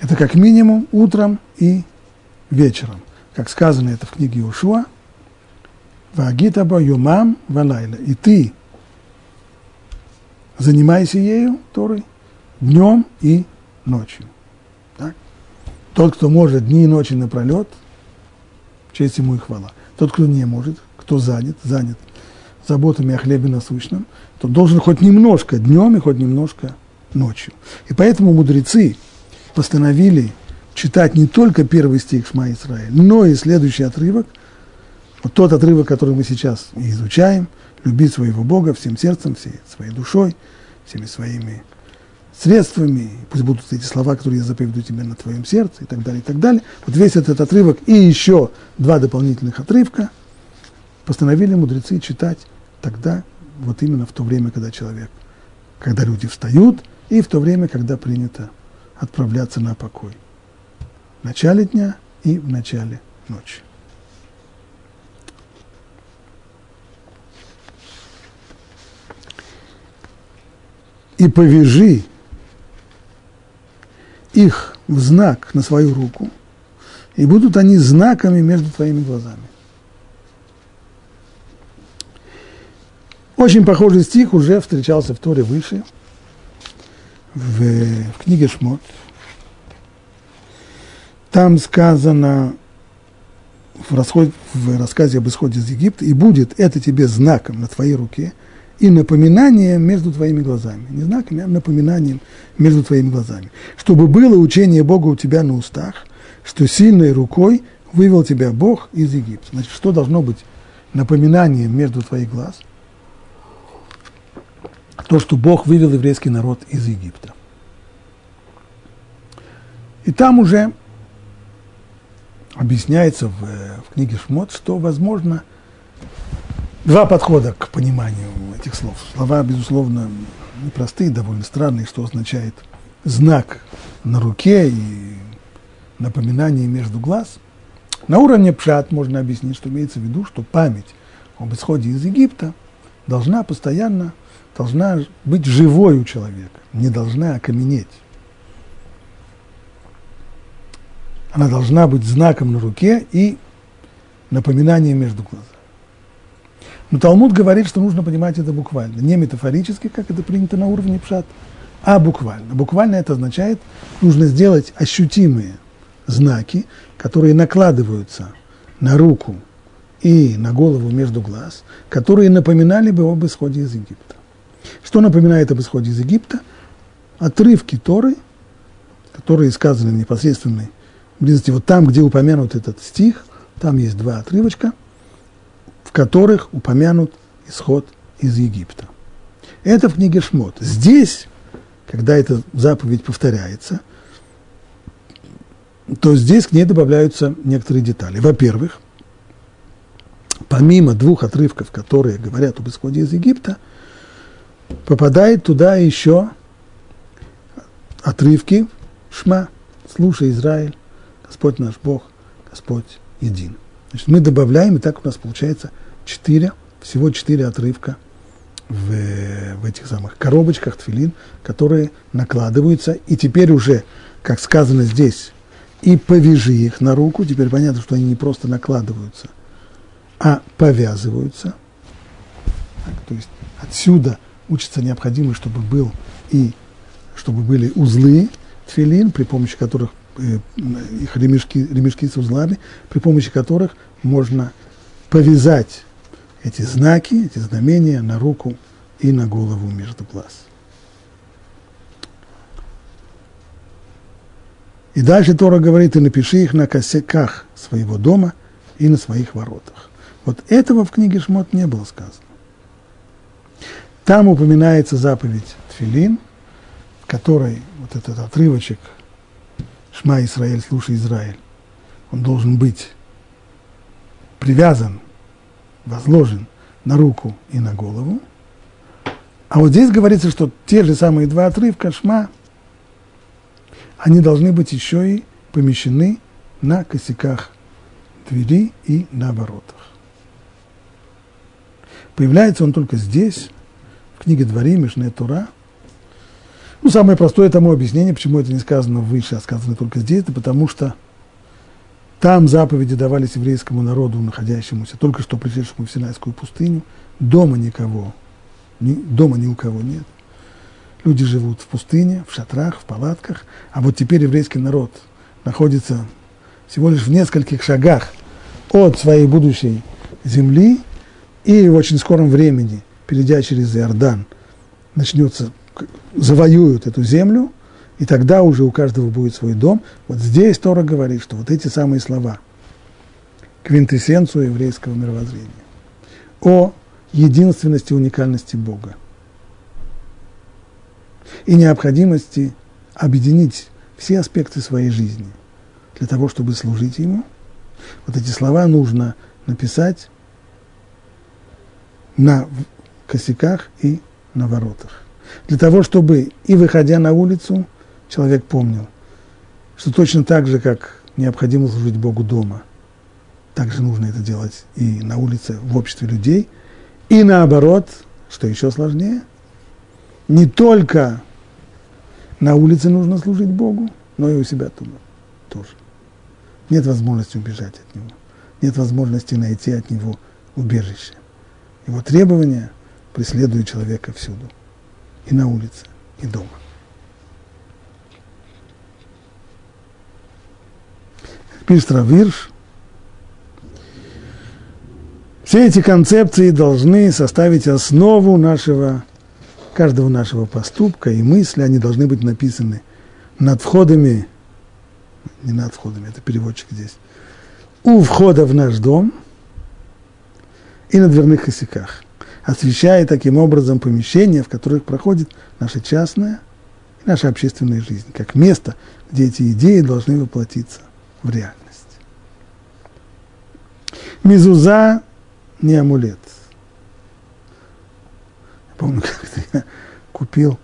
это как минимум утром и вечером. Как сказано это в книге Ушуа, Вагитаба юмам валайла. И ты занимайся ею, Торой, днем и ночью. Так? Тот, кто может дни и ночи напролет, честь ему и хвала. Тот, кто не может, кто занят, занят заботами о хлебе насущном, то должен хоть немножко днем и хоть немножко ночью. И поэтому мудрецы постановили читать не только первый стих Шма Исраиль, но и следующий отрывок, вот тот отрывок, который мы сейчас изучаем, любить своего Бога всем сердцем, всей своей душой, всеми своими средствами, пусть будут эти слова, которые я заповедую тебе на твоем сердце, и так далее, и так далее. Вот весь этот отрывок и еще два дополнительных отрывка постановили мудрецы читать тогда, вот именно в то время, когда человек, когда люди встают, и в то время, когда принято отправляться на покой. В начале дня и в начале ночи. И повяжи их в знак на свою руку, и будут они знаками между твоими глазами. Очень похожий стих уже встречался в Торе выше, в, в книге Шмот. Там сказано в, расход, в рассказе об исходе из Египта, и будет это тебе знаком на твоей руке – и напоминанием между твоими глазами. Не знаками, а напоминанием между твоими глазами. Чтобы было учение Бога у тебя на устах, что сильной рукой вывел тебя Бог из Египта. Значит, что должно быть напоминанием между твоих глаз? То, что Бог вывел еврейский народ из Египта. И там уже объясняется в, в книге Шмот, что, возможно, два подхода к пониманию этих слов. Слова, безусловно, непростые, довольно странные, что означает знак на руке и напоминание между глаз. На уровне пшат можно объяснить, что имеется в виду, что память об исходе из Египта должна постоянно, должна быть живой у человека, не должна окаменеть. Она должна быть знаком на руке и напоминанием между глазами. Но Талмуд говорит, что нужно понимать это буквально, не метафорически, как это принято на уровне пшат, а буквально. Буквально это означает, нужно сделать ощутимые знаки, которые накладываются на руку и на голову между глаз, которые напоминали бы об исходе из Египта. Что напоминает об исходе из Египта? Отрывки Торы, которые сказаны в непосредственной близости, вот там, где упомянут этот стих, там есть два отрывочка – которых упомянут исход из Египта. Это в книге Шмот. Здесь, когда эта заповедь повторяется, то здесь к ней добавляются некоторые детали. Во-первых, помимо двух отрывков, которые говорят об исходе из Египта, попадает туда еще отрывки Шма, слушай, Израиль, Господь наш Бог, Господь един. Значит, мы добавляем, и так у нас получается четыре, всего четыре отрывка в, в этих самых коробочках тфилин, которые накладываются, и теперь уже, как сказано здесь, и повяжи их на руку, теперь понятно, что они не просто накладываются, а повязываются. Так, то есть отсюда учится необходимость, чтобы был и чтобы были узлы тфилин, при помощи которых э, их ремешки, ремешки с узлами, при помощи которых можно повязать эти знаки, эти знамения на руку и на голову между глаз. И дальше Тора говорит, и напиши их на косяках своего дома и на своих воротах. Вот этого в книге Шмот не было сказано. Там упоминается заповедь Тфилин, в которой вот этот отрывочек Шма Израиль, слушай Израиль, он должен быть привязан, возложен на руку и на голову. А вот здесь говорится, что те же самые два отрывка Шма, они должны быть еще и помещены на косяках двери и на воротах. Появляется он только здесь, книге Дворим, Мишне Тура. Ну, самое простое тому объяснение, почему это не сказано выше, а сказано только здесь, это потому что там заповеди давались еврейскому народу, находящемуся, только что пришедшему в Синайскую пустыню. Дома никого, ни, дома ни у кого нет. Люди живут в пустыне, в шатрах, в палатках, а вот теперь еврейский народ находится всего лишь в нескольких шагах от своей будущей земли, и в очень скором времени – перейдя через Иордан, начнется, завоюют эту землю, и тогда уже у каждого будет свой дом. Вот здесь Тора говорит, что вот эти самые слова, квинтэссенцию еврейского мировоззрения, о единственности и уникальности Бога и необходимости объединить все аспекты своей жизни для того, чтобы служить Ему. Вот эти слова нужно написать на косяках и на воротах. Для того, чтобы и выходя на улицу, человек помнил, что точно так же, как необходимо служить Богу дома, также нужно это делать и на улице, в обществе людей, и наоборот, что еще сложнее, не только на улице нужно служить Богу, но и у себя дома тоже. Нет возможности убежать от Него, нет возможности найти от Него убежище. Его требования – преследует человека всюду, и на улице, и дома. Пишет Равирш, все эти концепции должны составить основу нашего, каждого нашего поступка и мысли, они должны быть написаны над входами, не над входами, это переводчик здесь, у входа в наш дом и на дверных косяках освещая таким образом помещения, в которых проходит наша частная и наша общественная жизнь, как место, где эти идеи должны воплотиться в реальность. Мизуза не амулет. Я помню, как я купил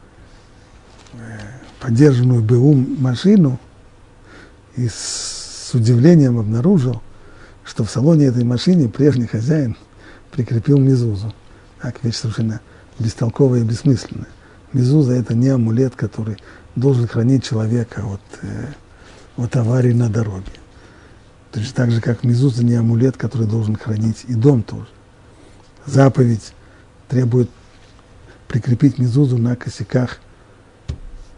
э, поддержанную БУ машину и с удивлением обнаружил, что в салоне этой машины прежний хозяин прикрепил мизузу. Так, вещь совершенно бестолковая и бессмысленная. Мезуза – это не амулет, который должен хранить человека от, э, от аварии на дороге. Точно так же, как мезуза не амулет, который должен хранить и дом тоже. Заповедь требует прикрепить мезузу на косяках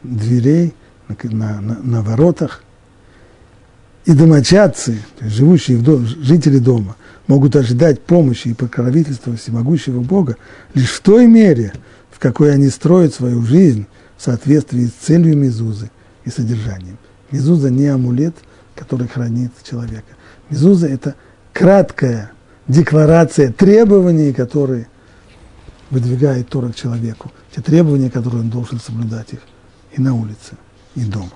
дверей, на, на, на воротах. И домочадцы, живущие в дом, жители дома, могут ожидать помощи и покровительства всемогущего Бога лишь в той мере, в какой они строят свою жизнь в соответствии с целью Мезузы и содержанием. Мезуза не амулет, который хранит человека. Мезуза – это краткое декларация требований, которые выдвигает Тора к человеку, те требования, которые он должен соблюдать их и на улице, и дома.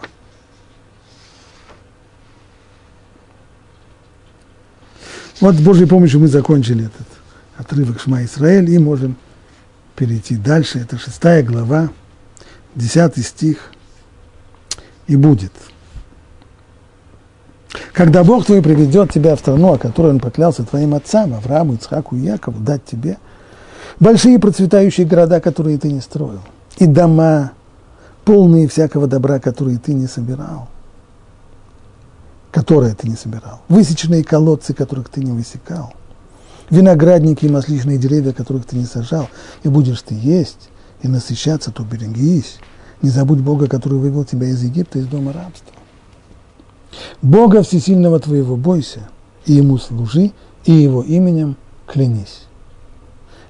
Вот с Божьей помощью мы закончили этот отрывок Шма Исраэль и можем перейти дальше. Это шестая глава, десятый стих. И будет. Когда Бог твой приведет тебя в страну, о которой Он поклялся твоим отцам, Аврааму, Ицхаку и Якову, дать тебе большие процветающие города, которые ты не строил, и дома, полные всякого добра, которые ты не собирал, которые ты не собирал, высеченные колодцы, которых ты не высекал, виноградники и масличные деревья, которых ты не сажал, и будешь ты есть и насыщаться, то берегись. Не забудь Бога, который вывел тебя из Египта, из дома рабства. Бога Всесильного твоего бойся, и Ему служи, и Его именем клянись.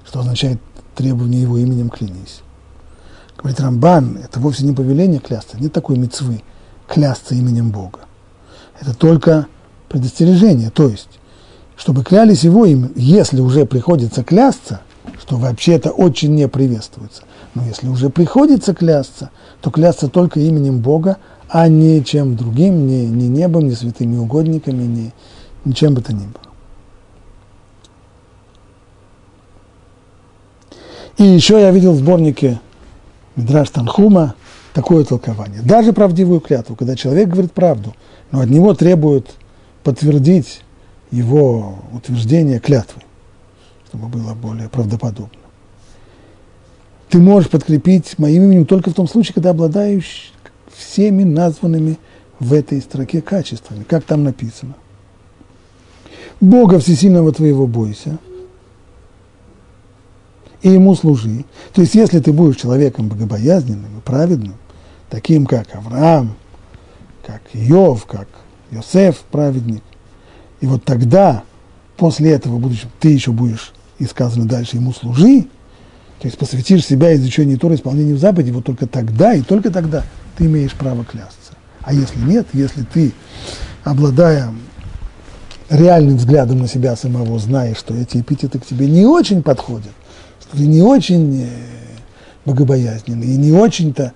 Что означает требование Его именем клянись? Говорит Рамбан, это вовсе не повеление клясться, нет такой мецвы клясться именем Бога. Это только предостережение, то есть, чтобы клялись Его именем, если уже приходится клясться, что вообще это очень не приветствуется. Но если уже приходится клясться, то клясться только именем Бога, а не чем другим, ни, ни небом, ни святыми угодниками, ни, ничем бы то ни было. И еще я видел в сборнике Мидраш Танхума такое толкование. Даже правдивую клятву, когда человек говорит правду, но от него требуют подтвердить его утверждение клятвы, чтобы было более правдоподобно. Ты можешь подкрепить моим именем только в том случае, когда обладаешь всеми названными в этой строке качествами, как там написано. Бога Всесильного твоего бойся и Ему служи. То есть, если ты будешь человеком богобоязненным и праведным, таким как Авраам, как Иов, как Йосеф, праведник, и вот тогда, после этого, будучи, ты еще будешь, и сказано дальше, ему служи, то есть посвятишь себя изучению Тора, исполнению заповедей, вот только тогда и только тогда ты имеешь право клясться. А если нет, если ты, обладая реальным взглядом на себя самого, знаешь, что эти эпитеты к тебе не очень подходят, что ты не очень э, богобоязненный и не очень-то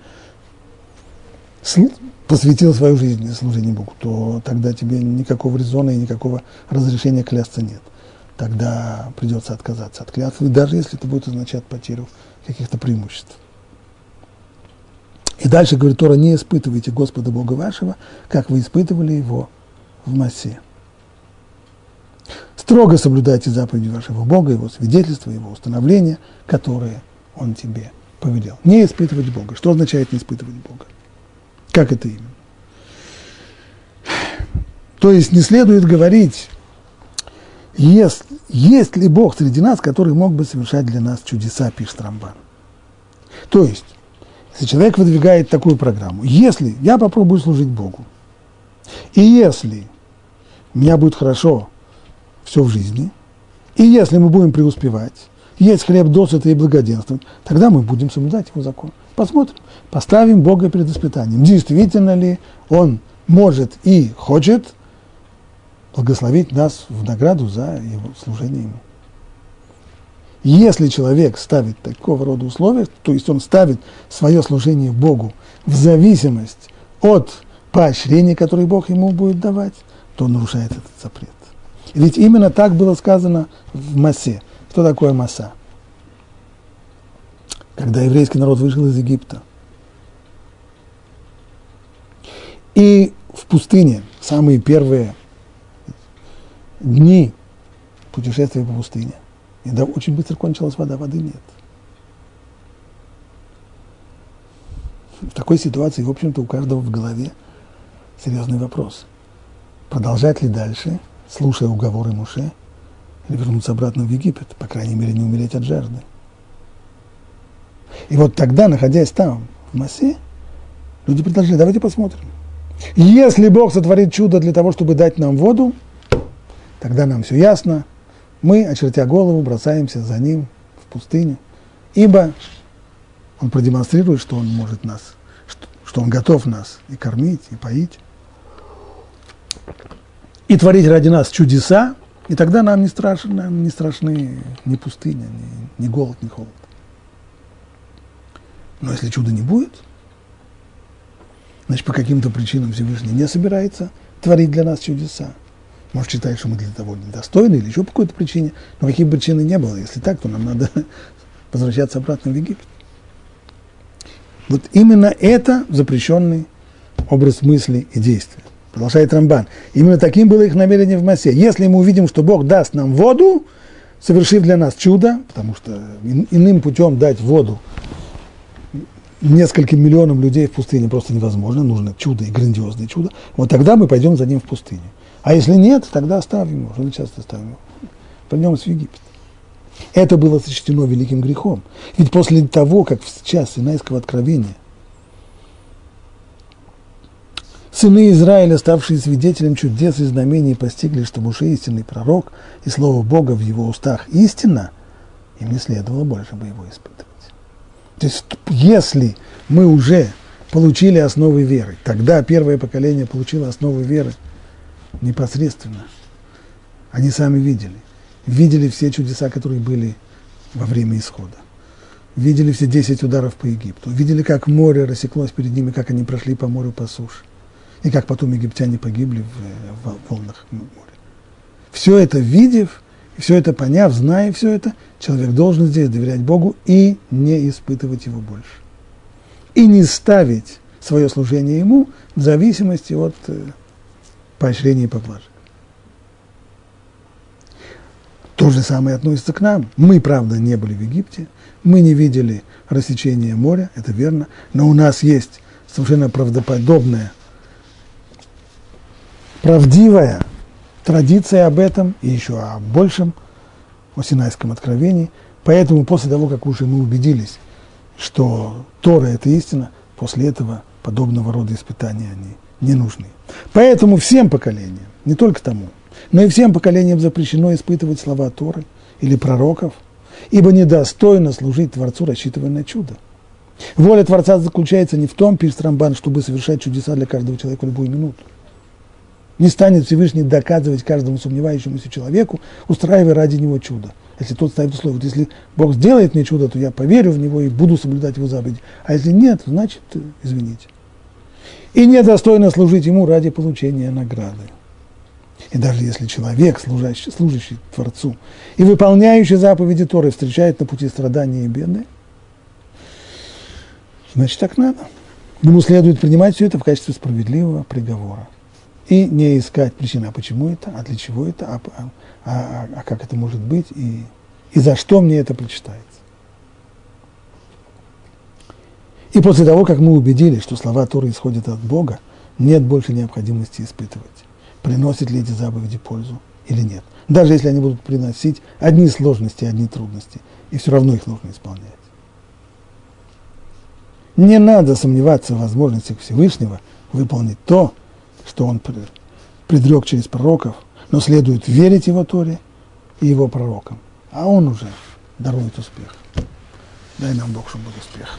посвятил свою жизнь служению Богу, то тогда тебе никакого резона и никакого разрешения клясться нет. Тогда придется отказаться от клятвы, даже если это будет означать потерю каких-то преимуществ. И дальше говорит Тора, не испытывайте Господа Бога вашего, как вы испытывали его в массе. Строго соблюдайте заповеди вашего Бога, его свидетельства, его установления, которые он тебе повелел. Не испытывать Бога. Что означает не испытывать Бога? Как это именно? То есть не следует говорить, есть, есть ли Бог среди нас, который мог бы совершать для нас чудеса, пишет Рамбан. То есть, если человек выдвигает такую программу, если я попробую служить Богу, и если у меня будет хорошо все в жизни, и если мы будем преуспевать, есть хлеб досыта и благоденствовать, тогда мы будем соблюдать его закон. Посмотрим, поставим Бога перед испытанием. Действительно ли Он может и хочет благословить нас в награду за его служение Ему. Если человек ставит такого рода условия, то есть он ставит свое служение Богу в зависимость от поощрения, которое Бог ему будет давать, то он нарушает этот запрет. Ведь именно так было сказано в Масе. Что такое Маса? Когда еврейский народ вышел из Египта. И в пустыне, самые первые дни путешествия по пустыне, и да, очень быстро кончилась вода, воды нет. В такой ситуации, в общем-то, у каждого в голове серьезный вопрос. Продолжать ли дальше, слушая уговоры Муше, или вернуться обратно в Египет, по крайней мере, не умереть от жажды. И вот тогда, находясь там, в Массе, люди предложили, давайте посмотрим. Если Бог сотворит чудо для того, чтобы дать нам воду, тогда нам все ясно, мы, очертя голову, бросаемся за ним в пустыню, ибо он продемонстрирует, что он может нас, что, он готов нас и кормить, и поить, и творить ради нас чудеса, И тогда нам не страшно, не страшны ни пустыня, ни, ни голод, ни холод. Но если чуда не будет, значит, по каким-то причинам Всевышний не собирается творить для нас чудеса. Может, считает, что мы для того недостойны или еще по какой-то причине. Но каких причины не было. Если так, то нам надо возвращаться обратно в Египет. Вот именно это запрещенный образ мысли и действия. Продолжает Рамбан. Именно таким было их намерение в массе. Если мы увидим, что Бог даст нам воду, совершив для нас чудо, потому что иным путем дать воду нескольким миллионам людей в пустыне просто невозможно, нужно чудо и грандиозное чудо, вот тогда мы пойдем за ним в пустыню. А если нет, тогда оставим его, часто оставим его. Пойдем в Египет. Это было сочтено великим грехом. Ведь после того, как в час Синайского откровения сыны Израиля, ставшие свидетелем чудес и знамений, постигли, что Муше истинный пророк, и слово Бога в его устах истина, им не следовало больше бы его испытывать. То есть, если мы уже получили основы веры, тогда первое поколение получило основы веры непосредственно. Они сами видели – видели все чудеса, которые были во время исхода. Видели все 10 ударов по Египту. Видели, как море рассеклось перед ними, как они прошли по морю по суше. И как потом египтяне погибли в, в волнах моря. Все это видев, все это поняв, зная все это, человек должен здесь доверять Богу и не испытывать его больше. И не ставить свое служение ему в зависимости от э, поощрения и поблажек. То же самое относится к нам. Мы, правда, не были в Египте, мы не видели рассечения моря, это верно, но у нас есть совершенно правдоподобная, правдивая традиция об этом и еще о большем, о Синайском откровении. Поэтому после того, как уже мы убедились, что Тора – это истина, после этого подобного рода испытания они не нужны. Поэтому всем поколениям, не только тому – но и всем поколениям запрещено испытывать слова Торы или пророков, ибо недостойно служить Творцу, рассчитывая на чудо. Воля Творца заключается не в том, пишет Рамбан, чтобы совершать чудеса для каждого человека в любую минуту. Не станет Всевышний доказывать каждому сомневающемуся человеку, устраивая ради него чудо. Если тот ставит условие, вот если Бог сделает мне чудо, то я поверю в него и буду соблюдать его заповеди. А если нет, значит, извините. И недостойно служить ему ради получения награды. И даже если человек, служащий, служащий Творцу и выполняющий заповеди Торы, встречает на пути страдания и беды, значит, так надо. Ему следует принимать все это в качестве справедливого приговора. И не искать причины, а почему это, а для чего это, а, а, а, а как это может быть, и, и за что мне это прочитается. И после того, как мы убедились, что слова Торы исходят от Бога, нет больше необходимости испытывать приносят ли эти заповеди пользу или нет. Даже если они будут приносить одни сложности, одни трудности, и все равно их нужно исполнять. Не надо сомневаться в возможностях Всевышнего выполнить то, что Он предрек через пророков, но следует верить Его Торе и Его пророкам. А Он уже дарует успех. Дай нам Бог, чтобы был успех.